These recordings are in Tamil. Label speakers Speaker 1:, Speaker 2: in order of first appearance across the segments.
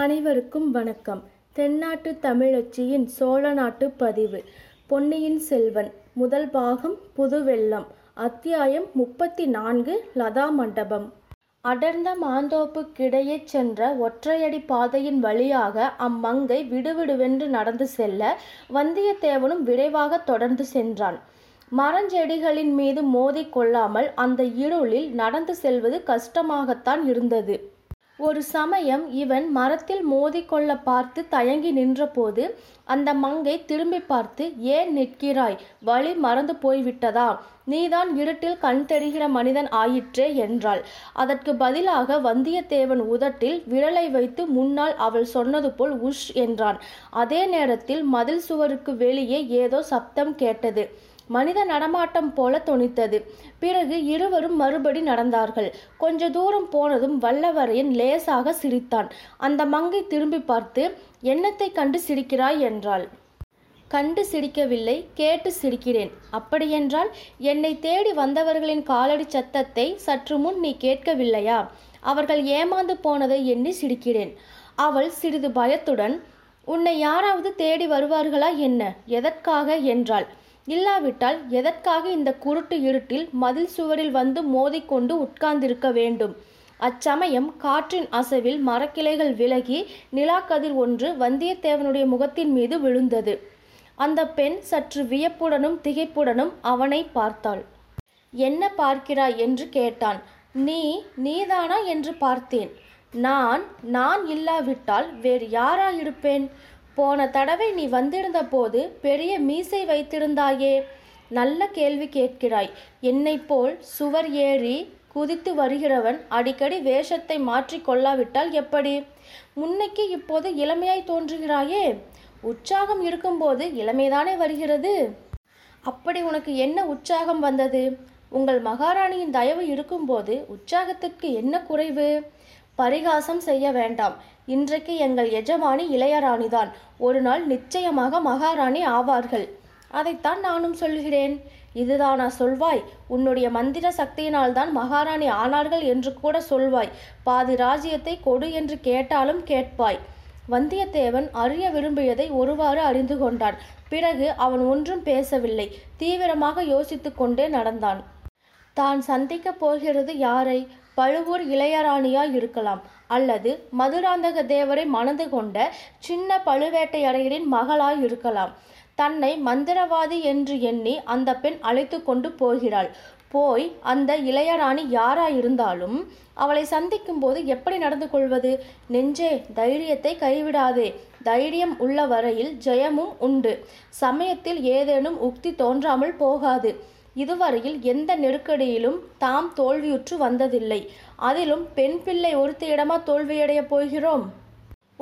Speaker 1: அனைவருக்கும் வணக்கம். தென்னாட்டு தமிழச்சியின் சோழ நாட்டு பதிவு. பொன்னியின் செல்வன் முதல் பாகம் புதுவெள்ளம். அத்தியாயம் முப்பத்தி நான்கு லதா மண்டபம். அடர்ந்த மாந்தோப்புக்கிடையே சென்ற ஒற்றையடி பாதையின் வழியாக அம்மங்கை விடுவிடுவென்று நடந்து செல்ல வந்தியத்தேவனும் விரைவாக தொடர்ந்து சென்றான். மரஞ்செடிகளின் மீது மோதி கொள்ளாமல் அந்த இருளில் நடந்து செல்வது கஷ்டமாகத்தான் இருந்தது. ஒரு சமயம் இவன் மரத்தில் மோதிக்கொள்ள பார்த்து தயங்கி நின்றபோது அந்த மங்கை திரும்பி பார்த்து ஏன் நிற்கிறாய்? வழி மறந்து போய்விட்டதா? நீதான் இருட்டில் கண் தெரிகிற மனிதன் ஆயிற்றே என்றாள். அதற்கு பதிலாக வந்தியத்தேவன் உதட்டில் விரலை வைத்து முன்னால் அவள் சொன்னது போல் உஷ் என்றான். அதே நேரத்தில் மதில் சுவருக்கு வெளியே ஏதோ சப்தம் கேட்டது. மனித நடமாட்டம் போல தொனித்தது. பிறகு இருவரும் மறுபடி நடந்தார்கள். கொஞ்ச தூரம் போனதும் வல்லவரையன் லேசாக சிரித்தான். அந்த மங்கை திரும்பி பார்த்து என்னத்தை கண்டு சிரிக்கிறாய்? என்றாள். கண்டு சிரிக்கவில்லை கேட்டு சிரிக்கிறேன். அப்படியென்றால் என்னை தேடி வந்தவர்களின் காலடி சத்தத்தை சற்று முன் நீ கேட்கவில்லையா? அவர்கள் ஏமாந்து போனதை எண்ணி சிரிக்கிறேன். அவள் சிறிது பயத்துடன் உன்னை யாராவது தேடி வருவார்களா என்ன? எதற்காக? என்றாள். இல்லாவிட்டால் எதற்காக இந்த குருட்டு இருட்டில் மதில் சுவரில் வந்து மோதிக்கொண்டு உட்கார்ந்திருக்க வேண்டும்? அச்சமயம் காற்றின் அசைவில் மரக்கிளைகள் விலகி நிலாக்கதிர் ஒன்று வந்தியத்தேவனுடைய முகத்தின் மீது விழுந்தது. அந்த பெண் சற்று வியப்புடனும் திகைப்புடனும் அவனை பார்த்தாள். என்ன பார்க்கிறாய்? என்று கேட்டான். நீ நீதானா? என்று பார்த்தேன். நான் நான் இல்லாவிட்டால் வேறு யாராயிருப்பேன்? போன தடவை நீ வந்திருந்த போது பெரிய மீசை வைத்திருந்தாயே? நல்ல கேள்வி கேட்கிறாய். என்னை போல் சுவர் ஏறி குதித்து வருகிறவன் அடிக்கடி வேஷத்தை மாற்றி கொள்ளாவிட்டால் எப்படி? முன்னைக்கு இப்போது இளமையாய் தோன்றுகிறாயே? உற்சாகம் இருக்கும்போது இளமைதானே வருகிறது? அப்படி உனக்கு என்ன உற்சாகம் வந்தது? உங்கள் மகாராணியின் தயவு இருக்கும்போது உற்சாகத்திற்கு என்ன குறைவு? பரிகாசம் செய்ய வேண்டாம். இன்றைக்கு எங்கள் எஜமானி இளையராணிதான். ஒரு நாள் நிச்சயமாக மகாராணி ஆவார்கள். அதைத்தான் நானும் சொல்கிறேன் இதுதானா சொல்வாய்? உன்னுடைய மந்திர சக்தியினால்தான் மகாராணி ஆனார்கள் என்று கூட சொல்வாய். பாதி ராஜ்யத்தை கொடு என்று கேட்டாலும் கேட்பாய். வந்தியத்தேவன் அறிய விரும்பியதை ஒருவாறு அறிந்து கொண்டான். பிறகு அவன் ஒன்றும் பேசவில்லை. தீவிரமாக யோசித்து கொண்டே நடந்தான். தான் சந்திக்கப் போகிறது யாரை? பழுவூர் இளையராணியாய் இருக்கலாம். அல்லது மதுராந்தக தேவரை மணந்து கொண்ட சின்ன பழுவேட்டையரையரின் மகளாய் இருக்கலாம் தன்னை மந்திரவாதி என்று எண்ணி அந்த பெண் அழைத்து கொண்டு போகிறாள். போய் அந்த இளையராணி யாராயிருந்தாலும் அவளை சந்திக்கும் போது எப்படி நடந்து கொள்வது? நெஞ்சே தைரியத்தை கைவிடாதே. தைரியம் உள்ள வரையில் ஜெயமும் உண்டு. சமயத்தில் ஏதேனும் உக்தி தோன்றாமல் போகாது. இதுவரையில் எந்த நெருக்கடியிலும் தாம் தோல்வியுற்று வந்ததில்லை. அதிலும் பெண் பிள்ளை ஒருத்தியிடமா தோல்வியடையப் போகிறோம்?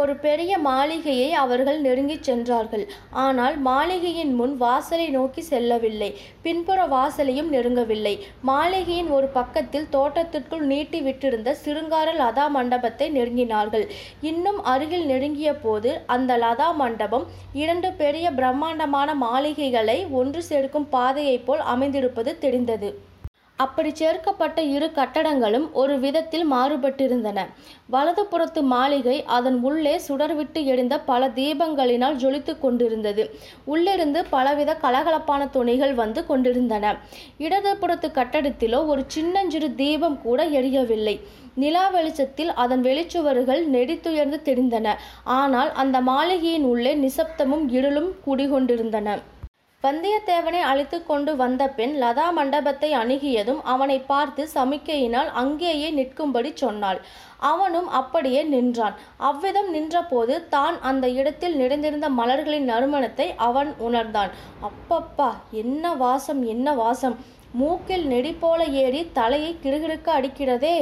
Speaker 1: ஒரு பெரிய மாளிகையை அவர்கள் நெருங்கிச் சென்றார்கள். ஆனால் மாளிகையின் முன் வாசலை நோக்கி செல்லவில்லை. பின்புற வாசலையும் நெருங்கவில்லை. மாளிகையின் ஒரு பக்கத்தில் தோட்டத்திற்குள் நீட்டி விட்டிருந்த சிருங்கார லதா மண்டபத்தை நெருங்கினார்கள். இன்னும் அருகில் நெருங்கிய போது அந்த லதா மண்டபம் இரண்டு பெரிய பிரம்மாண்டமான மாளிகைகளை ஒன்று சேர்க்கும் பாதையைப் போல் அமைந்திருப்பது தெரிந்தது. அப்படி சேர்க்கப்பட்ட இரு கட்டடங்களும் ஒரு விதத்தில் மாறுபட்டிருந்தன. வலதுபுறத்து மாளிகை அதன் உள்ளே சுடர்விட்டு எழுந்த பல தீபங்களினால் ஜொலித்து கொண்டிருந்தது. உள்ளிருந்து பலவித கலகலப்பான துணிகள் வந்து கொண்டிருந்தன. இடதுபுறத்து கட்டடத்திலோ ஒரு சின்னஞ்சிறு தீபம் கூட எரியவில்லை. நிலா வெளிச்சத்தில் அதன் வெளிச்சுவர்கள் நெடித்துயர்ந்து தெரிந்தன. ஆனால் அந்த மாளிகையின் உள்ளே நிசப்தமும் இருளும் குடிகொண்டிருந்தன. வந்தியத்தேவனை அழைத்து கொண்டு வந்த பெண் லதா மண்டபத்தை அணுகியதும் அவனை பார்த்து சமிக்கையினால் அங்கேயே நிற்கும்படி சொன்னாள். அவனும் அப்படியே நின்றான். அவ்விதம் நின்றபோது தான் அந்த இடத்தில் நிறைந்திருந்த மலர்களின் நறுமணத்தை அவன் உணர்ந்தான். அப்பப்பா என்ன வாசம் என்ன வாசம்? மூக்கில் நெடி போல ஏறி தலையை கிடுகிடுக்க அடிக்கிறதே.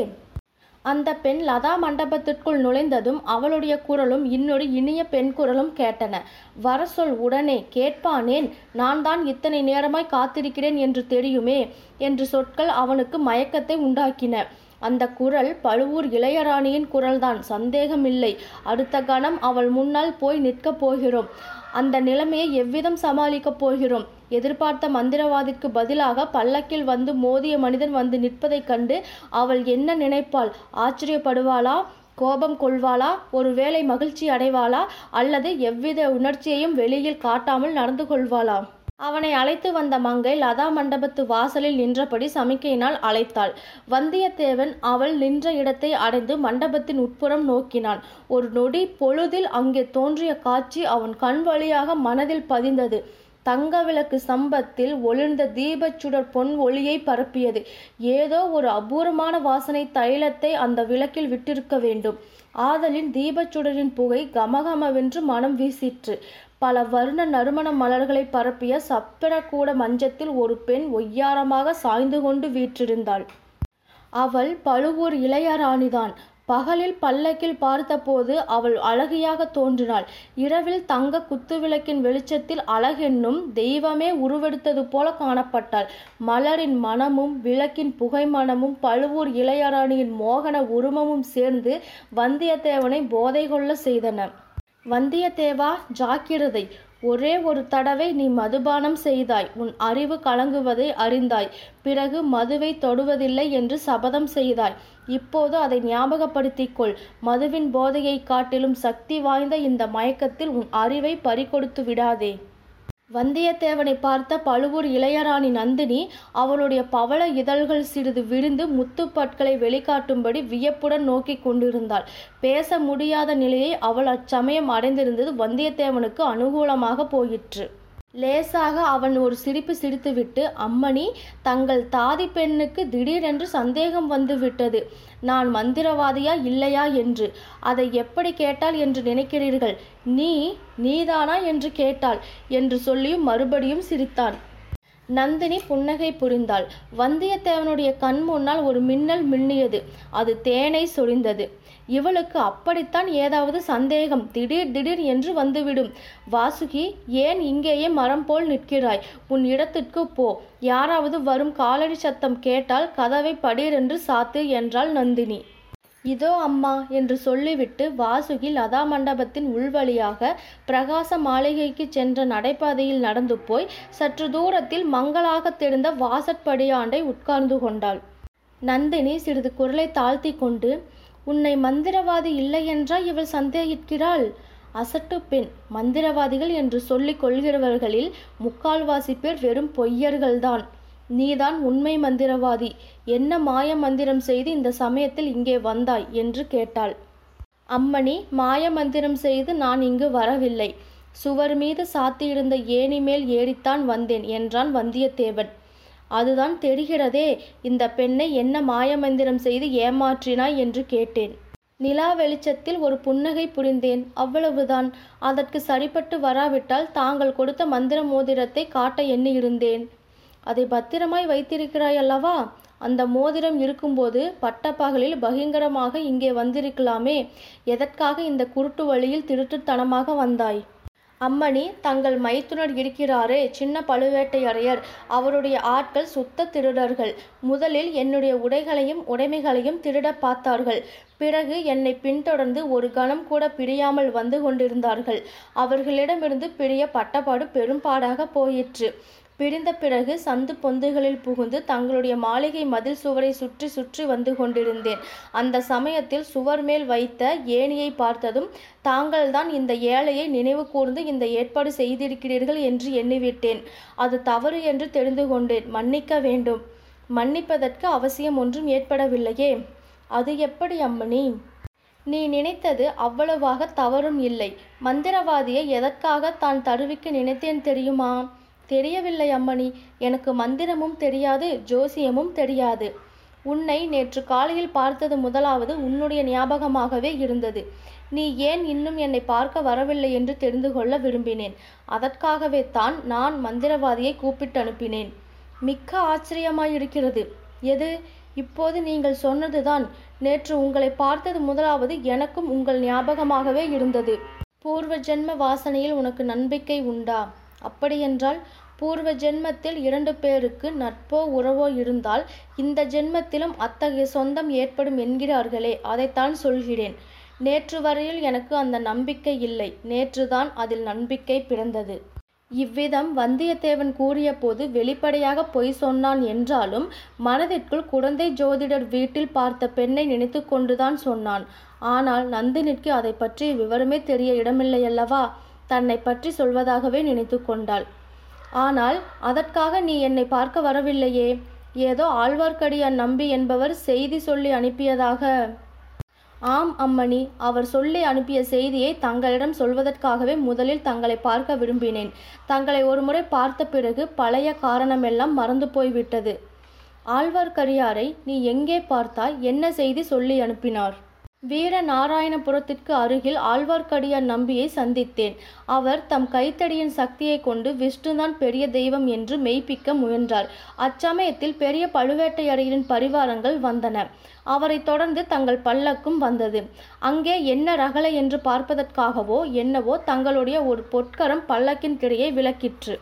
Speaker 1: அந்த பெண் லதா மண்டபத்திற்குள் நுழைந்ததும் அவளுடைய குரலும் இன்னொரு இனிய பெண் குரலும் கேட்டன. வர சொல் உடனே கேட்பானேன். நான் தான் இத்தனை நேரமாய் காத்திருக்கிறேன் என்று தெரியுமே என்று சொற்கள் அவனுக்கு மயக்கத்தை உண்டாக்கின. அந்த குரல் பழுவூர் இளையராணியின் குரல்தான் சந்தேகமில்லை. அடுத்த கணம் அவள் முன்னால் போய் நிற்கப் போகிறோம். அந்த நிலைமையை எவ்விதம் சமாளிக்கப் போகிறோம்? எதிர்பார்த்த மந்திரவாதிக்கு பதிலாக பல்லக்கில் வந்து மோதிய மனிதன் வந்து நிற்பதைக் கண்டு அவள் என்ன நினைப்பாள்? ஆச்சரியப்படுவாளா? கோபம் கொள்வாளா? ஒருவேளை மகிழ்ச்சி அடைவாளா? அல்லது எவ்வித உணர்ச்சியையும் வெளியில் காட்டாமல் நடந்து கொள்வாளா? அவனை அழைத்து வந்த மங்கை லதா மண்டபத்து வாசலில் நின்றபடி சமிக்கையினால் அழைத்தாள். வந்தியத்தேவன் அவள் நின்ற இடத்தை அடைந்து மண்டபத்தின் உட்புறம் நோக்கினான். ஒரு நொடி பொழுதில் அங்கே தோன்றிய காட்சி அவன் கண் வழியாக மனதில் பதிந்தது. தங்க விளக்கு சம்பத்தில் ஒளிர்ந்த தீபச்சுடர் பொன் ஒளியை பரப்பியது. ஏதோ ஒரு அபூர்வமான வாசனை தைலத்தை அந்த விளக்கில் விட்டிருக்க வேண்டும். ஆதலின் தீபச்சுடரின் புகை கமகமவென்று மனம் வீசிற்று. பல வருண நறுமண மலர்களை பரப்பிய சப்பரக்கூட மஞ்சத்தில் ஒரு பெண் ஒய்யாரமாக சாய்ந்து கொண்டு வீற்றிருந்தாள். அவள் பழுவூர் இளையராணிதான். பகலில் பல்லக்கில் பார்த்தபோது அவள் அழகியாக தோன்றினாள். இரவில் தங்க குத்துவிளக்கின் வெளிச்சத்தில் அழகென்னும் தெய்வமே உருவெடுத்தது போல காணப்பட்டாள். மலரின் மனமும் விளக்கின் புகை மனமும் பழுவூர் இளையராணியின் மோகன உருமமும் சேர்ந்து வந்தியத்தேவனை போதை கொள்ள செய்தன. வந்தியத்தேவா ஜாக்கிரதை ஒரே ஒரு தடவை நீ மதுபானம் செய்தாய். உன் அறிவு கலங்குவதை அறிந்தாய். பிறகு மதுவை தொடுவதில்லை என்று சபதம் செய்தாய். இப்போது அதை ஞாபகப்படுத்திக் கொள் மதுவின் போதையை காட்டிலும் சக்தி வாய்ந்த இந்த மயக்கத்தில் உன் அறிவை பறிகொடுத்து விடாதே. வந்தியத்தேவனை பார்த்த பழுவூர் இளையராணி நந்தினி அவளுடைய பவள இதழ்கள் சிறிது விரிந்து முத்துப்பற்களை வெளிக்காட்டும்படி வியப்புடன் நோக்கி கொண்டிருந்தாள். பேச முடியாத நிலையை அவள் அச்சமயம் அடைந்திருந்தது வந்தியத்தேவனுக்கு அனுகூலமாக போயிற்று. லேசாக அவன் ஒரு சிரிப்பு சிரித்துவிட்டு அம்மணி தங்கள் தாதி பெண்ணுக்கு திடீரென்று சந்தேகம் வந்துவிட்டது. நான் மந்திரவாதியா இல்லையா என்று. அதை எப்படி கேட்டால் என்று நினைக்கிறீர்கள்? நீ நீதானா என்று கேட்டாள் என்று சொல்லியும் மறுபடியும் சிரித்தான். நந்தினி புன்னகை புரிந்தாள். வந்தியத்தேவனுடைய கண் முன்னால் ஒரு மின்னல் மின்னியது. அது தேனை சொரிந்தது. இவளுக்கு அப்படித்தான் ஏதாவது சந்தேகம். திடீர் திடீர் என்று வந்துவிடும். வாசுகி ஏன் இங்கேயே மரம் போல் நிற்கிறாய்? உன் இடத்திற்கு போ. யாராவது வரும் காலடி சத்தம் கேட்டால் கதவை படீரென்று சாத்து என்றாள் நந்தினி. இதோ அம்மா என்று சொல்லிவிட்டு வாசுகி லதா மண்டபத்தின் உள்வழியாக பிரகாச மாளிகைக்கு சென்ற நடைபாதையில் நடந்து போய் சற்று தூரத்தில் மங்களாக தெரிந்த வாசற்படியாண்டை உட்கார்ந்து கொண்டாள். நந்தினி சிறிது குரலை தாழ்த்தி கொண்டு உன்னை மந்திரவாதி இல்லை என்றால் இவள் சந்தேகிக்கிறாள். அசட்டு பெண் மந்திரவாதிகள் என்று சொல்லிக் கொள்கிறவர்களில் முக்கால்வாசி பேர் வெறும் பொய்யர்கள்தான். நீதான் உண்மை மந்திரவாதி. என்ன மாய மந்திரம் செய்து இந்த சமயத்தில் இங்கே வந்தாய்? என்று கேட்டாள். அம்மணி மாய மந்திரம் செய்து நான் இங்கு வரவில்லை. சுவர் மீது சாத்தியிருந்த ஏணி மேல் ஏறித்தான் வந்தேன் என்றான் வந்தியத்தேவன். அதுதான் தெரிகிறதே இந்த பெண்ணை என்ன மாயமந்திரம் செய்து ஏமாற்றினாய்? என்று கேட்டேன். நிலா வெளிச்சத்தில் ஒரு புன்னகை புரிந்தேன். அவ்வளவுதான். அதற்கு சரிப்பட்டு வராவிட்டால் தாங்கள் கொடுத்த மந்திர மோதிரத்தை காட்ட எண்ணியிருந்தேன். அதை பத்திரமாய் வைத்திருக்கிறாய் அல்லவா? அந்த மோதிரம் இருக்கும்போது பட்டப்பகலில் பகிங்கரமாக இங்கே வந்திருக்கலாமே. எதற்காக இந்த குருட்டு வழியில் திருட்டுத்தனமாக வந்தாய்? அம்மணி தங்கள் மைத்துனர் இருக்கிறாரே சின்ன பழுவேட்டையரையர். அவருடைய ஆட்கள் சுத்த திருடர்கள். முதலில் என்னுடைய உடைகளையும் உடைமைகளையும் திருட பார்த்தார்கள். பிறகு என்னை பின்தொடர்ந்து ஒரு கணம் கூட பிரியாமல் வந்து கொண்டிருந்தார்கள். அவர்களிடமிருந்து பிரிய பட்டப்பாடு பெரும்பாடாக போயிற்று. பிரிந்த பிறகு சந்து பொந்துகளில் புகுந்து தங்களுடைய மாளிகை மதில் சுவரை சுற்றி சுற்றி வந்து கொண்டிருந்தேன். அந்த சமயத்தில் சுவர் மேல் வைத்த ஏணியை பார்த்ததும் தாங்கள்தான் இந்த ஏழையை நினைவு கூர்ந்து இந்த ஏற்பாடு செய்திருக்கிறீர்கள் என்று எண்ணிவிட்டேன். அது தவறு என்று தெரிந்து கொண்டேன். மன்னிக்க வேண்டும். மன்னிப்பதற்கு அவசியம் ஒன்றும் ஏற்படவில்லையே. அது எப்படி அம்மணி? நீ நினைத்தது அவ்வளவாக தவறும் இல்லை. மந்திரவாதியை எதற்காக தான் தருவிக்க நினைத்தேன் தெரியுமா? தெரியவில்லை அம்மணி. எனக்கு மந்திரமும் தெரியாது ஜோசியமும் தெரியாது. உன்னை நேற்று காலையில் பார்த்தது முதலாவது உன்னுடைய ஞாபகமாகவே இருந்தது. நீ ஏன் இன்னும் என்னை பார்க்க வரவில்லை என்று தெரிந்து கொள்ள விரும்பினேன். அதற்காகவே தான் நான் மந்திரவாதியை கூப்பிட்டு அனுப்பினேன். மிக்க ஆச்சரியமாயிருக்கிறது. எது? இப்போது நீங்கள் சொன்னதுதான். நேற்று உங்களை பார்த்தது முதலாவது எனக்கும் உங்கள் ஞாபகமாகவே இருந்தது. பூர்வ ஜென்ம வாசனையில் உனக்கு நம்பிக்கை உண்டா? அப்படியென்றால் பூர்வ ஜென்மத்தில் இரண்டு பேருக்கு நட்போ உறவோ இருந்தால் இந்த ஜென்மத்திலும் அத்தகைய சொந்தம் ஏற்படும் என்கிறார்களே அதைத்தான் சொல்கிறேன். நேற்று வரையில் எனக்கு அந்த நம்பிக்கை இல்லை. நேற்றுதான் அதில் நம்பிக்கை பிறந்தது. இவ்விதம் வந்தியத்தேவன் கூறியபோது வெளிப்படையாக பொய் சொன்னான் என்றாலும் மனதிற்குள் குழந்தை ஜோதிடர் வீட்டில் பார்த்த பெண்ணை நினைத்து கொண்டுதான் சொன்னான். ஆனால் நந்தினிக்கு அதை பற்றி விவரமே தெரிய இடமில்லையல்லவா? தன்னை பற்றி சொல்வதாகவே நினைத்து கொண்டாள். ஆனால் அதற்காக நீ என்னை பார்க்க வரவில்லையே. ஏதோ ஆழ்வார்க்கடியான் நம்பி என்பவர் செய்தி சொல்லி அனுப்பியதாக. ஆம் அம்மணி அவர் சொல்லி அனுப்பிய செய்தியை தங்களிடம் சொல்வதற்காகவே முதலில் தங்களை பார்க்க விரும்பினேன். தங்களை ஒருமுறை பார்த்த பிறகு பழைய காரணமெல்லாம் மறந்து போய்விட்டது. ஆழ்வார்க்கடியாரை நீ எங்கே பார்த்தாய்? என்ன செய்தி சொல்லி அனுப்பினார்? வீர நாராயணபுரத்திற்கு அருகில் ஆழ்வார்க்கடியான் நம்பியை சந்தித்தேன். அவர் தம் கைத்தடியின் சக்தியை கொண்டு விஷ்ணுதான் பெரிய தெய்வம் என்று மெய்ப்பிக்க முயன்றார். அச்சமயத்தில் பெரிய பழுவேட்டையரையரின் பரிவாரங்கள் வந்தன. அவரைத் தொடர்ந்து தங்கள் பல்லக்கும் வந்தது. அங்கே என்ன ரகலை என்று பார்ப்பதற்காகவோ என்னவோ தங்களுடைய ஒரு பொற்கரம் பல்லக்கின் கிடையை விளக்கிற்று.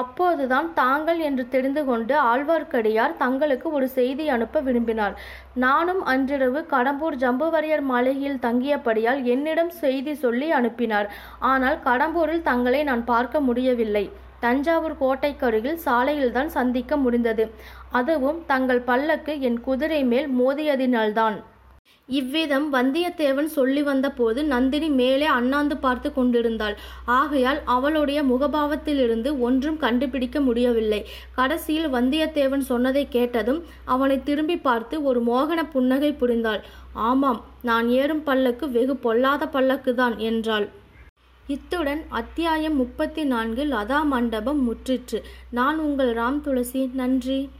Speaker 1: அப்போதுதான் தாங்கள் என்று தெரிந்து கொண்டு ஆழ்வார்க்கடியார் தங்களுக்கு ஒரு செய்தி அனுப்ப விரும்பினார். நானும் அன்றிரவு கடம்பூர் ஜம்புவரையர் மாளிகையில் தங்கியபடியால் என்னிடம் செய்தி சொல்லி அனுப்பினார். ஆனால் கடம்பூரில் தங்களை நான் பார்க்க முடியவில்லை. தஞ்சாவூர் கோட்டைக்கருகில் சாலையில்தான் சந்திக்க முடிந்தது. அதுவும் தங்கள் பல்லக்கு என் குதிரை மேல் மோதியதினால்தான். இவ்விதம் வந்தியத்தேவன் சொல்லி வந்தபோது நந்தினி மேலே அண்ணாந்து பார்த்து கொண்டிருந்தாள். ஆகையால் அவளுடைய முகபாவத்திலிருந்து ஒன்றும் கண்டுபிடிக்க முடியவில்லை. கடைசியில் வந்தியத்தேவன் சொன்னதை கேட்டதும் அவனை திரும்பி பார்த்து ஒரு மோகன புன்னகை புரிந்தாள். ஆமாம் நான் ஏறும் பல்லக்கு வெகு பொல்லாத பல்லக்குதான் என்றாள். இத்துடன் அத்தியாயம் முப்பத்தி நான்கு லதா மண்டபம் முற்றிற்று. நான் உங்கள் ராம் துளசி. நன்றி.